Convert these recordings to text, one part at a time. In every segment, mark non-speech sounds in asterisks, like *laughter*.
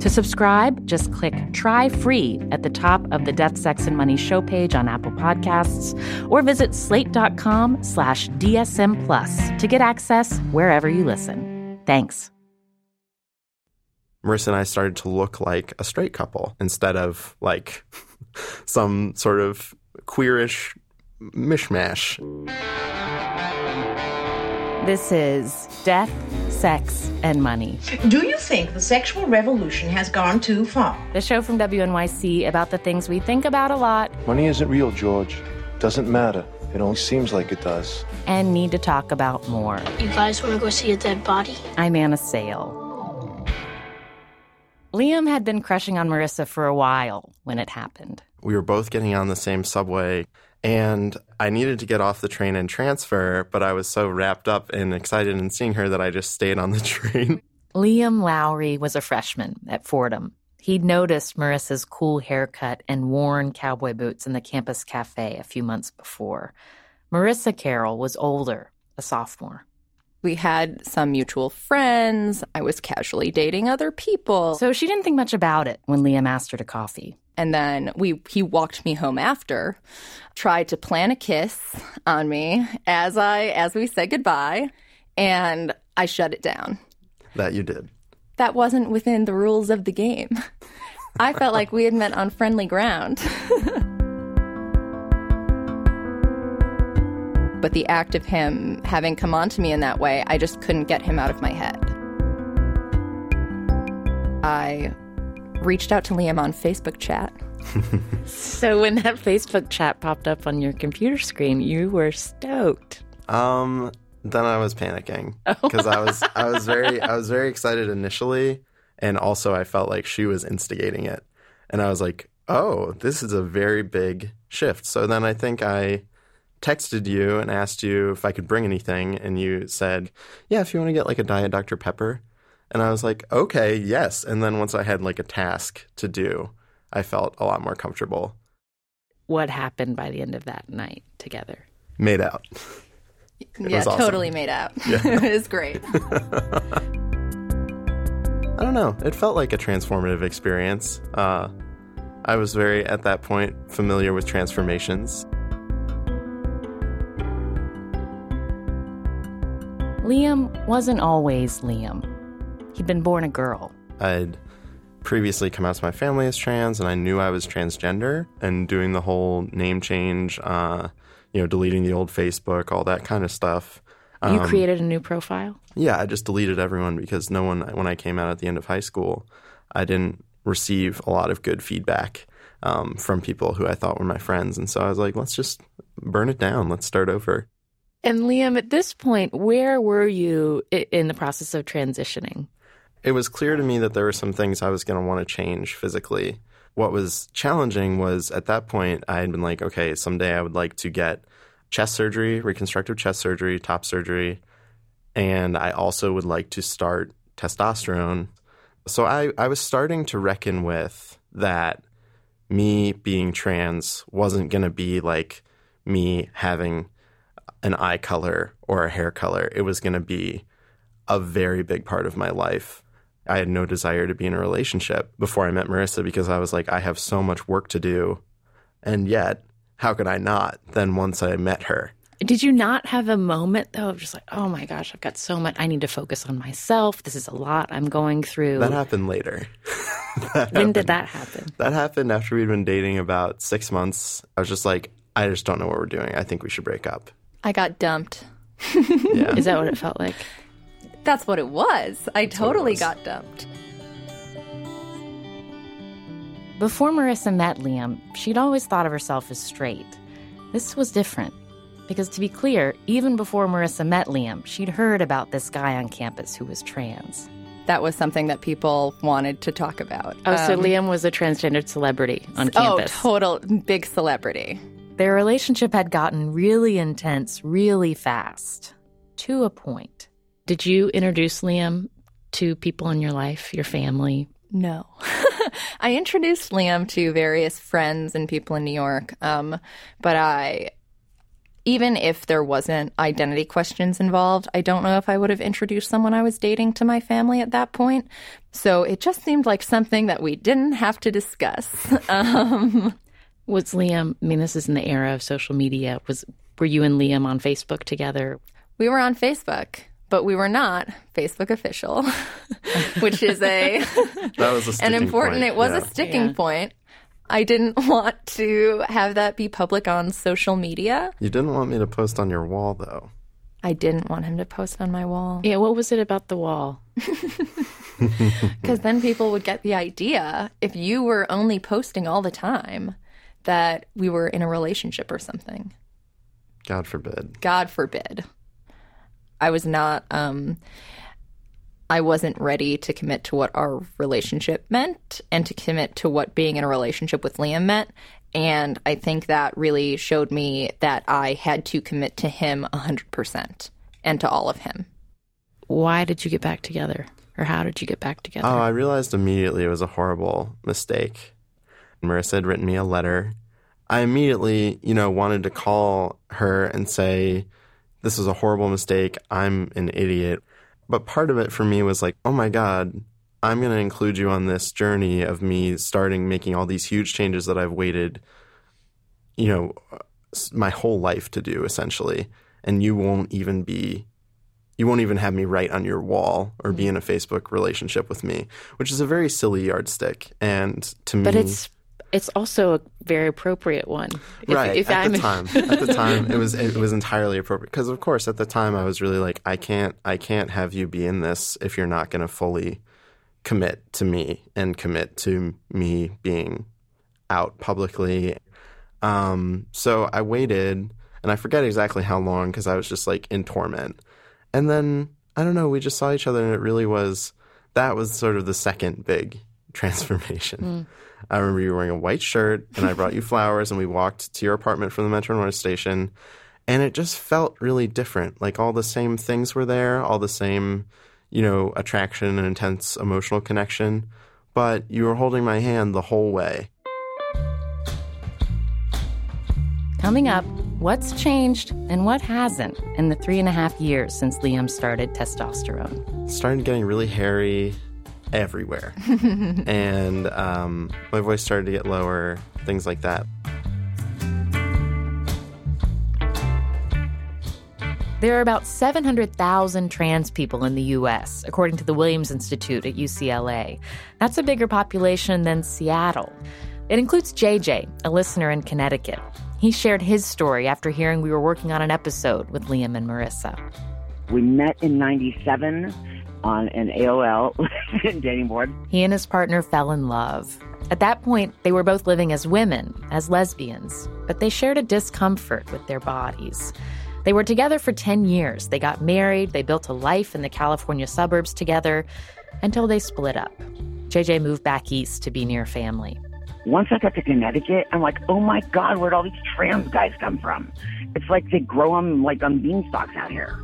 To subscribe, just click Try Free at the top of the Death, Sex, and Money show page on Apple Podcasts or visit slate.com slash DSM Plus to get access wherever you listen. Thanks. Marisa and I started to look like a straight couple instead of like *laughs* some sort of queerish mishmash. This is Death, Sex, and Money. Do you think the sexual revolution has gone too far? The show from WNYC about the things we think about a lot Money isn't real, George. Doesn't matter. It only seems like it does. and need to talk about more. You guys want to go see a dead body? I'm Anna Sale. Liam had been crushing on Marisa for a while when it happened. We were both getting on the same subway, and I needed to get off the train and transfer, but I was so wrapped up and excited in seeing her that I just stayed on the *laughs* train. Liam Lowry was a freshman at Fordham. He'd noticed Marisa's cool haircut and worn cowboy boots in the campus cafe a few months before. Marisa Carroll was older, a sophomore. We had some mutual friends. I was casually dating other people. So she didn't think much about it when Liam asked her to coffee. And then we he walked me home after, tried to plan a kiss on me as I as we said goodbye, and I shut it down. That you did. That wasn't within the rules of the game. I felt like we had met on friendly ground. *laughs* but the act of him having come on to me in that way, I just couldn't get him out of my head. I reached out to Liam on Facebook chat. *laughs* So when that Facebook chat popped up on your computer screen, you were stoked. Um, then I was panicking *laughs* because I was I was very I was very excited initially, and also I felt like she was instigating it, and I was like, oh, this is a very big shift. So then I think I texted you and asked you if I could bring anything, and you said, yeah, if you want to get like a diet Dr Pepper, and I was like, okay, yes. And then once I had like a task to do, I felt a lot more comfortable. What happened by the end of that night together? Made out. yeah, awesome. totally made out. *laughs* it was great. *laughs* I don't know. It felt like a transformative experience. Uh, I was very, at that point, familiar with transformations. Liam wasn't always Liam. He'd been born a girl. I'd previously come out to my family as trans, and I knew I was transgender, and doing the whole name change, uh, you know, deleting the old Facebook, all that kind of stuff. You Um, created a new profile? Yeah, I just deleted everyone because no one, when I came out at the end of high school, I didn't receive a lot of good feedback um, from people who I thought were my friends. And so I was like, let's just burn it down. Let's start over. And Liam, at this point, where were you in the process of transitioning? It was clear to me that there were some things I was going to want to change physically. What was challenging was at that point, I had been like, okay, someday I would like to get chest surgery, reconstructive chest surgery, top surgery, and I also would like to start testosterone. So I, I was starting to reckon with that me being trans wasn't going to be like me having an eye color or a hair color. It was going to be a very big part of my life. I had no desire to be in a relationship before I met Marisa because I was like, I have so much work to do. And yet, how could I not? Then once I met her, Did you not have a moment though of just like, oh my gosh, I've got so much. I need to focus on myself. This is a lot I'm going through. That happened later. *laughs* that when happened. did that happen? That happened after we'd been dating about six months. I was just like, I just don't know what we're doing. I think we should break up. I got dumped. yeah. Is that what it felt like? That's what it was. I That's totally was. got dumped. Before Marisa met Liam, she'd always thought of herself as straight. This was different. Because to be clear, even before Marisa met Liam, she'd heard about this guy on campus who was trans. That was something that people wanted to talk about. Oh, um, so Liam was a transgendered celebrity on campus. Oh, total big celebrity. Their relationship had gotten really intense really fast, to a point. Did you introduce Liam to people in your life, your family? No. *laughs* I introduced Liam to various friends and people in New York, um, but I, even if there wasn't identity questions involved, I don't know if I would have introduced someone I was dating to my family at that point. So it just seemed like something that we didn't have to discuss. *laughs* um, was Liam? I mean, this is in the era of social media. Was were you and Liam on Facebook together? We were on Facebook but we were not Facebook official, *laughs* which is a *laughs* that was a an important. Point. It was yeah. a sticking yeah. point. I didn't *laughs* want to have that be public on social media. You didn't want me to post on your wall, though. I didn't want him to post on my wall. Yeah, what was it about the wall? Because then people would get the idea if you were only posting all the time that we were in a relationship or something. God forbid. God forbid. I was not um I wasn't ready to commit to what our relationship meant and to commit to what being in a relationship with Liam meant. And I think that really showed me that I had to commit to him 100% and to all of him. Why did you get back together? Or how did you get back together? Oh, I realized immediately it was a horrible mistake. Marisa had written me a letter. I immediately, you know, wanted to call her and say, this is a horrible mistake. I'm an idiot. But part of it for me was like, oh my God, I'm going to include you on this journey of me starting making all these huge changes that I've waited, you know, my whole life to do essentially. And you won't even be, you won't even have me write on your wall or be mm-hmm. in a Facebook relationship with me, which is a very silly yardstick. And to me, but it's it's also a very appropriate one. If, right. If at I'm... the time, *laughs* at the time, it was it was entirely appropriate because, of course, at the time, I was really like, I can't, I can't have you be in this if you're not going to fully commit to me and commit to me being out publicly. Um, so I waited, and I forget exactly how long because I was just like in torment. And then I don't know, we just saw each other, and it really was that was sort of the second big *laughs* transformation. Mm. I remember you wearing a white shirt and I brought you flowers and we walked to your apartment from the Metro North station. And it just felt really different. Like all the same things were there, all the same, you know, attraction and intense emotional connection. But you were holding my hand the whole way. Coming up, what's changed and what hasn't in the three and a half years since Liam started testosterone? Started getting really hairy, everywhere. *laughs* and um, my voice started to get lower, things like that. There are about 700,000 trans people in the U.S., according to the Williams Institute at UCLA. That's a bigger population than Seattle. It includes JJ, a listener in Connecticut. He shared his story after hearing we were working on an episode with Liam and Marisa. We met in 97 on an AOL *laughs* dating board. He and his partner fell in love. At that point, they were both living as women, as lesbians, but they shared a discomfort with their bodies. They were together for 10 years. They got married, they built a life in the California suburbs together until they split up. JJ moved back east to be near family. Once I got to Connecticut, I'm like, oh my God, where'd all these trans guys come from? It's like they grow them like on beanstalks out here.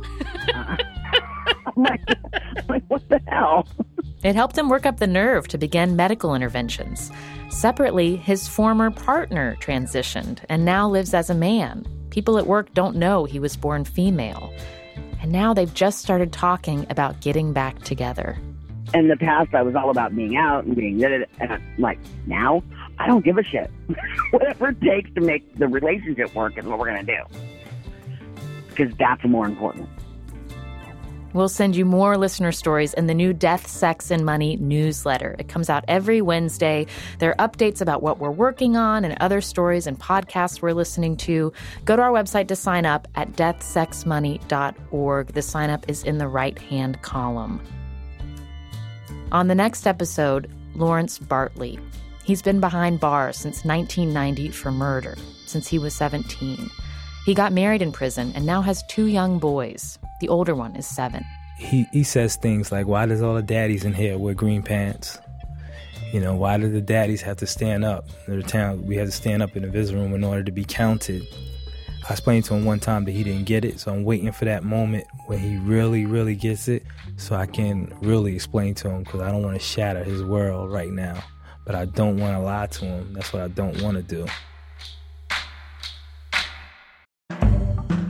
Like, *laughs* like, what the hell? It helped him work up the nerve to begin medical interventions. Separately, his former partner transitioned and now lives as a man. People at work don't know he was born female. And now they've just started talking about getting back together. In the past, I was all about being out and being and I'm like, now, I don't give a shit. *laughs* Whatever it takes to make the relationship work is what we're going to do. because that's more important. We'll send you more listener stories in the new Death, Sex, and Money newsletter. It comes out every Wednesday. There are updates about what we're working on and other stories and podcasts we're listening to. Go to our website to sign up at deathsexmoney.org. The sign up is in the right hand column. On the next episode, Lawrence Bartley. He's been behind bars since 1990 for murder, since he was 17. He got married in prison and now has two young boys. The older one is seven. He he says things like, "Why does all the daddies in here wear green pants? You know, why do the daddies have to stand up? In the town, we have to stand up in the visit room in order to be counted." I explained to him one time that he didn't get it, so I'm waiting for that moment when he really, really gets it, so I can really explain to him because I don't want to shatter his world right now, but I don't want to lie to him. That's what I don't want to do.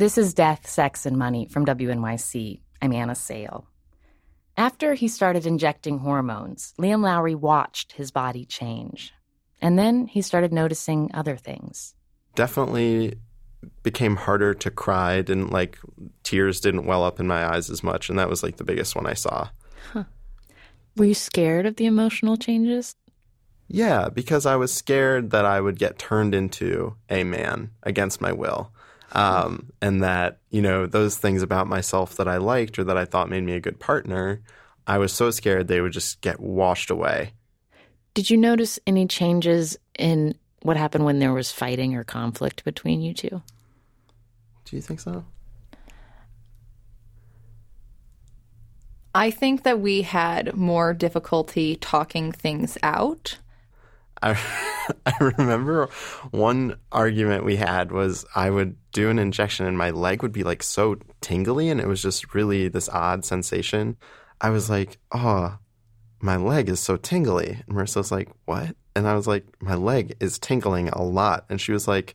This is Death, Sex, and Money from WNYC. I'm Anna Sale. After he started injecting hormones, Liam Lowry watched his body change. And then he started noticing other things. Definitely became harder to cry. Didn't like tears didn't well up in my eyes as much, and that was like the biggest one I saw. Were you scared of the emotional changes? Yeah, because I was scared that I would get turned into a man against my will. Um, and that, you know, those things about myself that I liked or that I thought made me a good partner, I was so scared they would just get washed away. Did you notice any changes in what happened when there was fighting or conflict between you two? Do you think so? I think that we had more difficulty talking things out. I, *laughs* I remember one argument we had was I would do an injection and my leg would be like so tingly and it was just really this odd sensation. I was like, oh, my leg is so tingly. And Marisa was like, what? And I was like, my leg is tingling a lot. And she was like,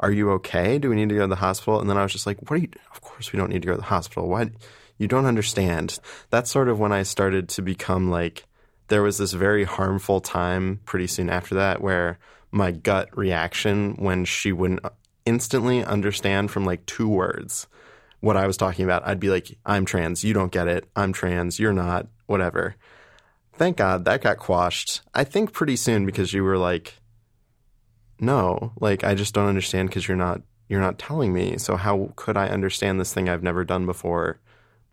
are you okay? Do we need to go to the hospital? And then I was just like, what are you? Of course we don't need to go to the hospital. Why? You don't understand. That's sort of when I started to become like, there was this very harmful time pretty soon after that where my gut reaction when she wouldn't instantly understand from like two words what I was talking about, I'd be like, I'm trans, you don't get it. I'm trans, you're not, whatever. Thank God that got quashed. I think pretty soon because you were like, no, like I just don't understand because you're not you're not telling me. So how could I understand this thing I've never done before?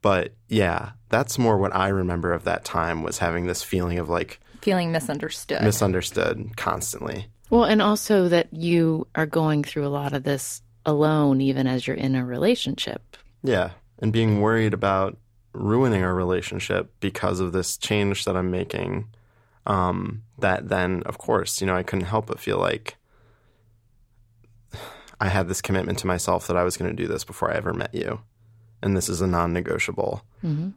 But yeah, that's more what I remember of that time was having this feeling of like Feeling misunderstood. misunderstood constantly. Well, and also that you are going through a lot of this alone, even as you're in a relationship. Yeah, and being worried about ruining our relationship because of this change that I'm making. Um, that then, of course, you know, I couldn't help but feel like *sighs* I had this commitment to myself that I was going to do this before I ever met you, and this is a non-negotiable. Mm-hmm.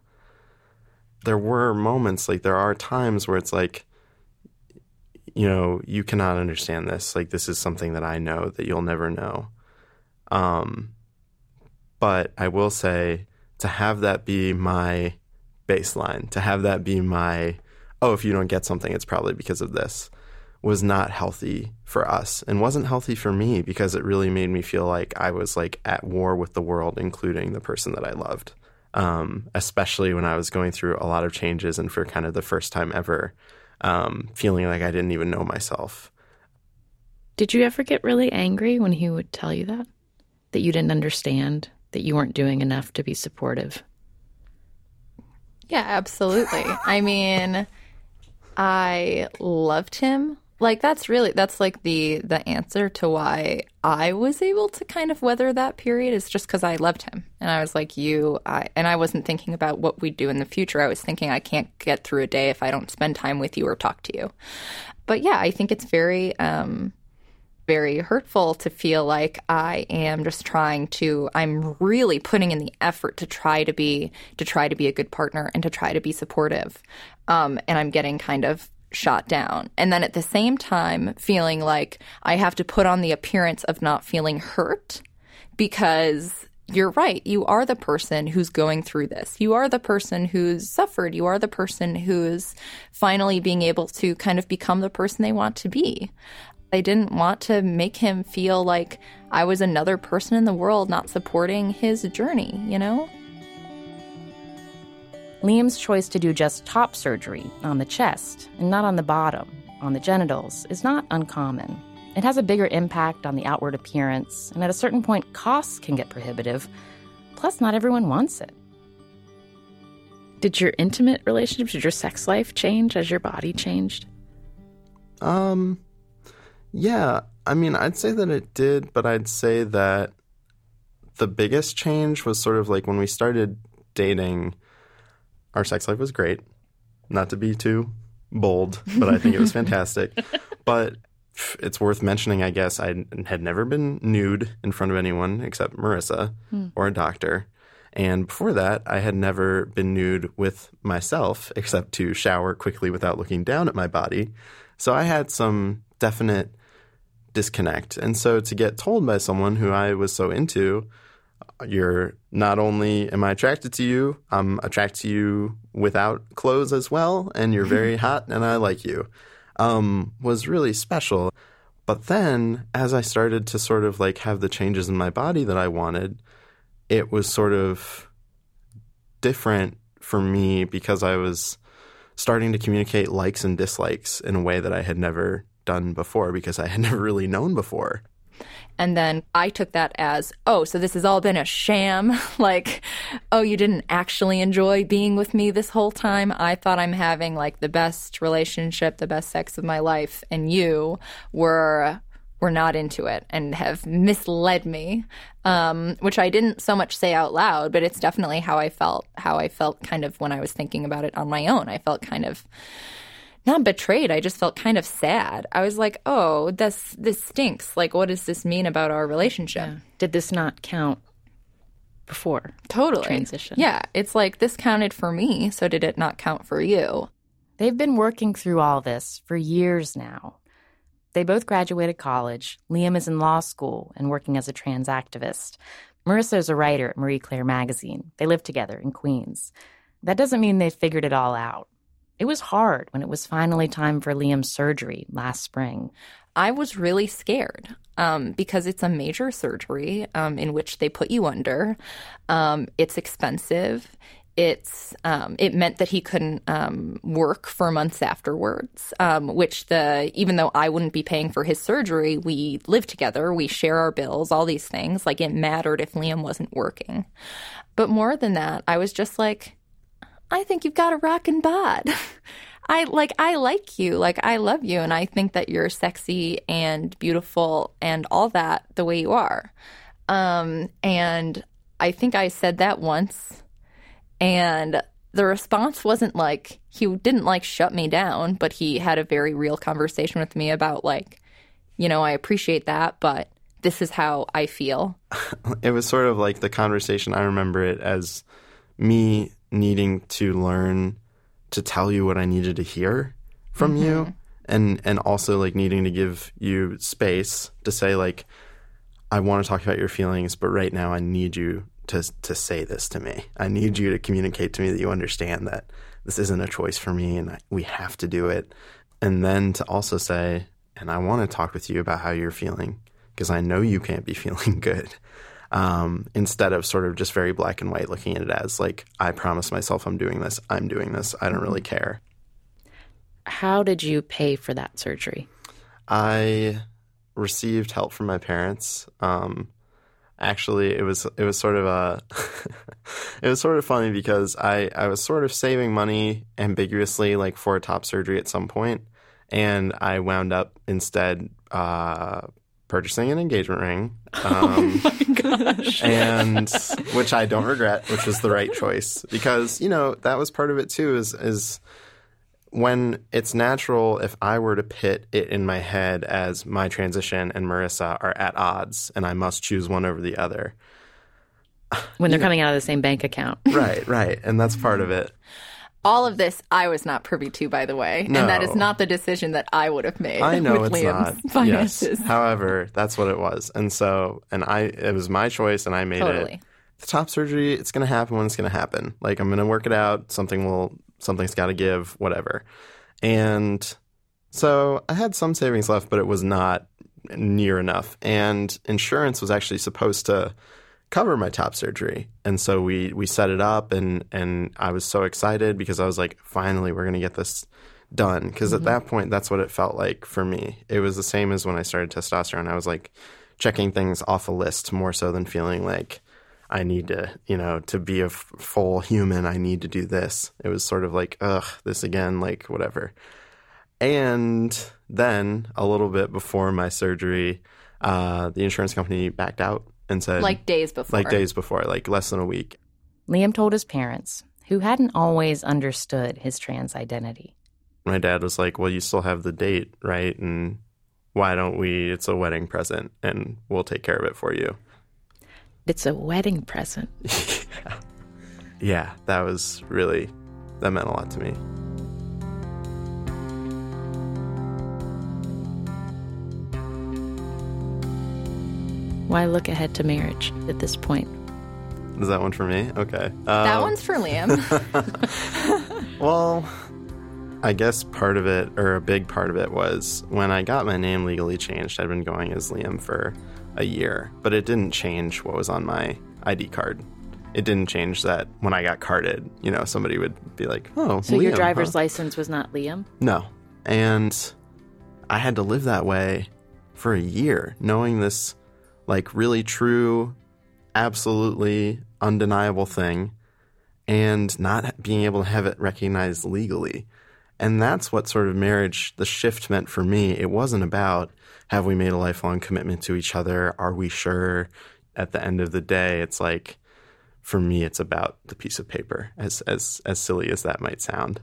There were moments, like there are times where it's like, you know, you cannot understand this. Like this is something that I know that you'll never know. Um, but I will say to have that be my baseline, to have that be my, oh, if you don't get something, it's probably because of this, was not healthy for us and wasn't healthy for me because it really made me feel like I was like at war with the world, including the person that I loved. Um, especially when I was going through a lot of changes and for kind of the first time ever, um, feeling like I didn't even know myself. Did you ever get really angry when he would tell you that? That you didn't understand, that you weren't doing enough to be supportive? Yeah, absolutely. I mean, I loved him like that's really that's like the the answer to why I was able to kind of weather that period is just because I loved him. And I was like you I and I wasn't thinking about what we'd do in the future. I was thinking I can't get through a day if I don't spend time with you or talk to you. But yeah I think it's very um very hurtful to feel like I am just trying to I'm really putting in the effort to try to be to try to be a good partner and to try to be supportive. Um and I'm getting kind of shot down. And then at the same time, feeling like I have to put on the appearance of not feeling hurt because you're right. You are the person who's going through this. You are the person who's suffered. You are the person who's finally being able to kind of become the person they want to be. I didn't want to make him feel like I was another person in the world not supporting his journey, you know? Liam's choice to do just top surgery on the chest and not on the bottom, on the genitals, is not uncommon. It has a bigger impact on the outward appearance, and at a certain point, costs can get prohibitive. Plus, not everyone wants it. Did your intimate relationships, did your sex life change as your body changed? Um, yeah. I mean, I'd say that it did, but I'd say that the biggest change was sort of like when we started dating our sex life was great. Not to be too bold, but I think it was *laughs* fantastic. But it's worth mentioning, I guess, I had never been nude in front of anyone except Marisa hmm. or a doctor. And before that, I had never been nude with myself except to shower quickly without looking down at my body. So I had some definite disconnect. And so to get told by someone who I was so into, you're not only am I attracted to you, I'm attracted to you without clothes as well, and you're very *laughs* hot and I like you. Um, was really special. But then as I started to sort of like have the changes in my body that I wanted, it was sort of different for me because I was starting to communicate likes and dislikes in a way that I had never done before because I had *laughs* never really known before. And then I took that as, oh, so this has all been a sham. *laughs* like, oh, you didn't actually enjoy being with me this whole time. I thought I'm having like the best relationship, the best sex of my life, and you were were not into it and have misled me, um, which I didn't so much say out loud, but it's definitely how I felt. How I felt kind of when I was thinking about it on my own. I felt kind of not betrayed. I just felt kind of sad. I was like, "Oh, this this stinks. Like, what does this mean about our relationship?" Yeah. Did this not count before? Totally transition. Yeah, it's like this counted for me, so did it not count for you? They've been working through all this for years now. They both graduated college. Liam is in law school and working as a trans activist. Marisa is a writer at Marie Claire magazine. They live together in Queens. That doesn't mean they've figured it all out. It was hard when it was finally time for Liam's surgery last spring. I was really scared um, because it's a major surgery um, in which they put you under. Um, it's expensive. It's um, it meant that he couldn't um, work for months afterwards. Um, which the even though I wouldn't be paying for his surgery, we live together, we share our bills, all these things. Like it mattered if Liam wasn't working. But more than that, I was just like, I think you've got a rockin' bod. *laughs* I like I like you, like I love you, and I think that you're sexy and beautiful and all that the way you are. Um, and I think I said that once, and the response wasn't like he didn't like shut me down, but he had a very real conversation with me about like, you know, I appreciate that, but this is how I feel. *laughs* it was sort of like the conversation. I remember it as me needing to learn to tell you what I needed to hear from mm-hmm. you and and also like needing to give you space to say like I want to talk about your feelings but right now I need you to to say this to me. I need you to communicate to me that you understand that this isn't a choice for me and I, we have to do it. And then to also say and I want to talk with you about how you're feeling because I know you can't be *laughs* feeling good um, instead of sort of just very black and white looking at it as like, I promise myself I'm doing this, I'm doing this, I don't really care. How did you pay for that surgery? I received help from my parents. Um, actually, it was it was sort of a *laughs* it was sort of funny because I I was sort of saving money ambiguously like for a top surgery at some point, And I wound up instead uh, purchasing an engagement ring. *laughs* Um, and which I don't regret, which was the right choice because, you know, that was part of it too is is when it's natural if I were to pit it in my head as my transition and Marisa are at odds and I must choose one over the other. when they're coming out of the same bank account. Right, right. And that's part of it. All of this I was not privy to, by the way, and that is not the decision that I would have made. I know with it's Liam's not. *laughs* finances. Yes. However, that's what it was. And so, and I, it was my choice and I made Totally. it. The top surgery, it's going to happen when it's going to happen. Like I'm going to work it out. Something will, something's got to give, whatever. And so I had some savings left, but it was not near enough. And insurance was actually supposed to cover my top surgery. And so we we set it up and and I was so excited because I was like finally we're going to get this done because at that point that's what it felt like for me. It was the same as when I started testosterone. I was like checking things off a list more so than feeling like I need to, you know, to be a f- full human, I need to do this. It was sort of like, ugh, this again, like whatever. And then a little bit before my surgery, uh, the insurance company backed out and said, like days before. like days before, like less than a week. Liam told his parents, who hadn't always understood his trans identity. My dad was like, "Well, you still have the date, right? And why don't we? It's a wedding present, and we'll take care of it for you." It's a wedding present. *laughs* Yeah, that was really that meant a lot to me. Why look ahead to marriage at this point? Is that one for me? Okay. that Um, one's for Liam. *laughs* *laughs* Well, I guess part of it, or a big part of it, was when I got my name legally changed. I'd been going as Liam for a year, but it didn't change what was on my ID card. It didn't change that when I got carded, you know, somebody would be like, "Oh, So your driver's huh?" license was not Liam? No. And I had to live that way for a year, knowing this like really true, absolutely undeniable thing and not being able to have it recognized legally. And that's what sort of marriage, the shift meant for me. It wasn't about have we made a lifelong commitment to each other? Are we sure? At the end of the day, it's like for me, it's about the piece of paper, as as as silly as that might sound.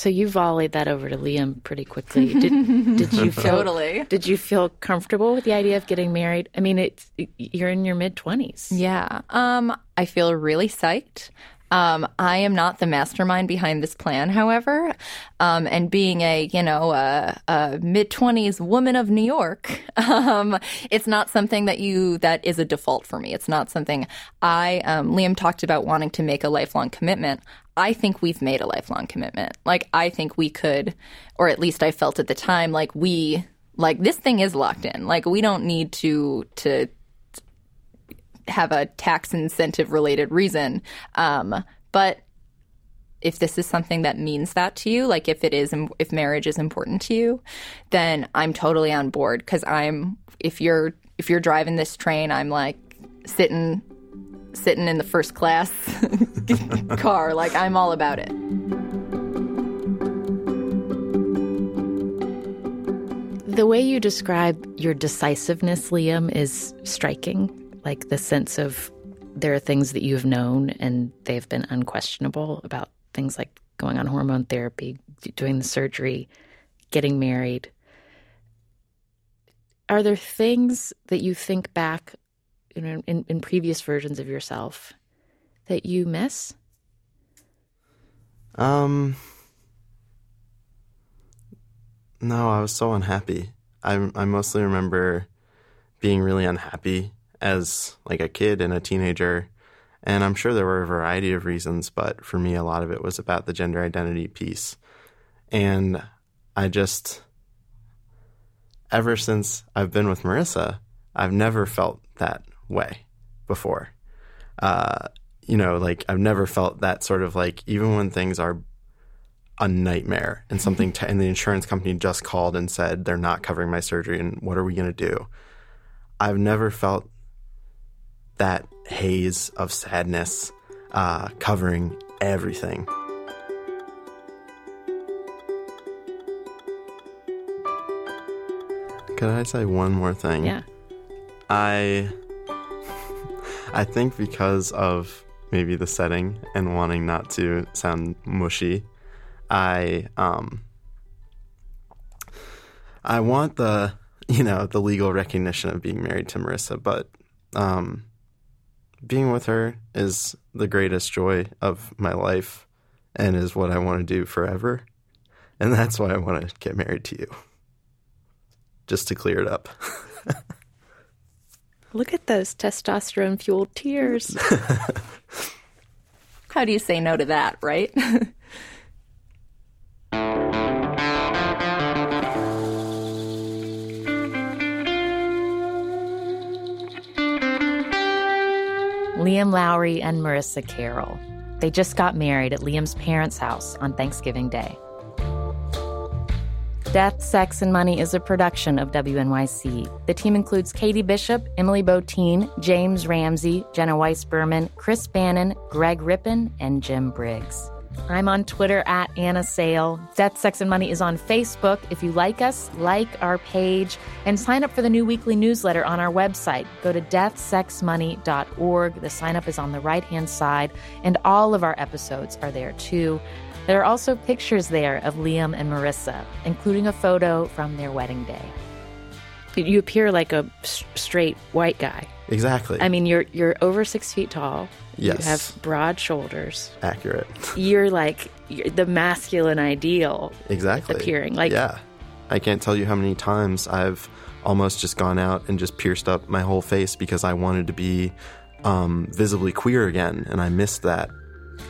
So you volleyed that over to Liam pretty quickly. Did, *laughs* did you feel, Totally. Did you feel comfortable with the idea of getting married? I mean, it's you're in your mid twenties. Yeah. Um, I feel really psyched. Um, I am not the mastermind behind this plan, however. Um, and being a, you know, a, a mid twenties woman of New York, *laughs* um, it's not something that you, that is a default for me. It's not something I, um, Liam talked about wanting to make a lifelong commitment. I think we've made a lifelong commitment. Like, I think we could, or at least I felt at the time, like we, like this thing is locked in. Like, we don't need to, to, have a tax incentive related reason. Um, but if this is something that means that to you, like if it is, if marriage is important to you, then I'm totally on board. Because I'm, if you're, if you're driving this train, I'm like sitting, sitting in the first class *laughs* car. Like I'm all about it. The way you describe your decisiveness, Liam, is striking. Like the sense of there are things that you've known and they've been unquestionable about things like going on hormone therapy, doing the surgery, getting married. Are there things that you think back you know, in, in previous versions of yourself that you miss? Um, no, I was so unhappy. I I mostly remember being really unhappy as like a kid and a teenager, and I'm sure there were a variety of reasons, but for me, a lot of it was about the gender identity piece, and I just ever since I've been with Marisa, I've never felt that way before. Uh, you know, like I've never felt that sort of like even when things are a nightmare and something t- and the insurance company just called and said they're not covering my surgery and what are we going to do? I've never felt that haze of sadness uh, covering everything. Could I say one more thing? Yeah. I I think because of maybe the setting and wanting not to sound mushy, I um I want the you know the legal recognition of being married to Marisa, but um being with her is the greatest joy of my life and is what I want to do forever. And that's why I want to get married to you. Just to clear it up. *laughs* Look at those testosterone fueled tears. *laughs* How do you say no to that, right? Liam Lowry and Marisa Carroll. They just got married at Liam's parents' house on Thanksgiving Day. Death, Sex, and Money is a production of WNYC. The team includes Katie Bishop, Emily Botein, James Ramsey, Jenna Weiss Berman, Chris Bannon, Greg Rippin, and Jim Briggs. I'm on Twitter at Anna Sale. Death, Sex, and Money is on Facebook. If you like us, like our page and sign up for the new weekly newsletter on our website. Go to deathsexmoney.org. The sign up is on the right hand side, and all of our episodes are there too. There are also pictures there of Liam and Marisa, including a photo from their wedding day. You appear like a straight white guy. Exactly. I mean, you're you're over six feet tall. Yes. You have broad shoulders. Accurate. You're like you're the masculine ideal. Exactly. appearing. Like- yeah, I can't tell you how many times I've almost just gone out and just pierced up my whole face because I wanted to be um, visibly queer again, and I missed that.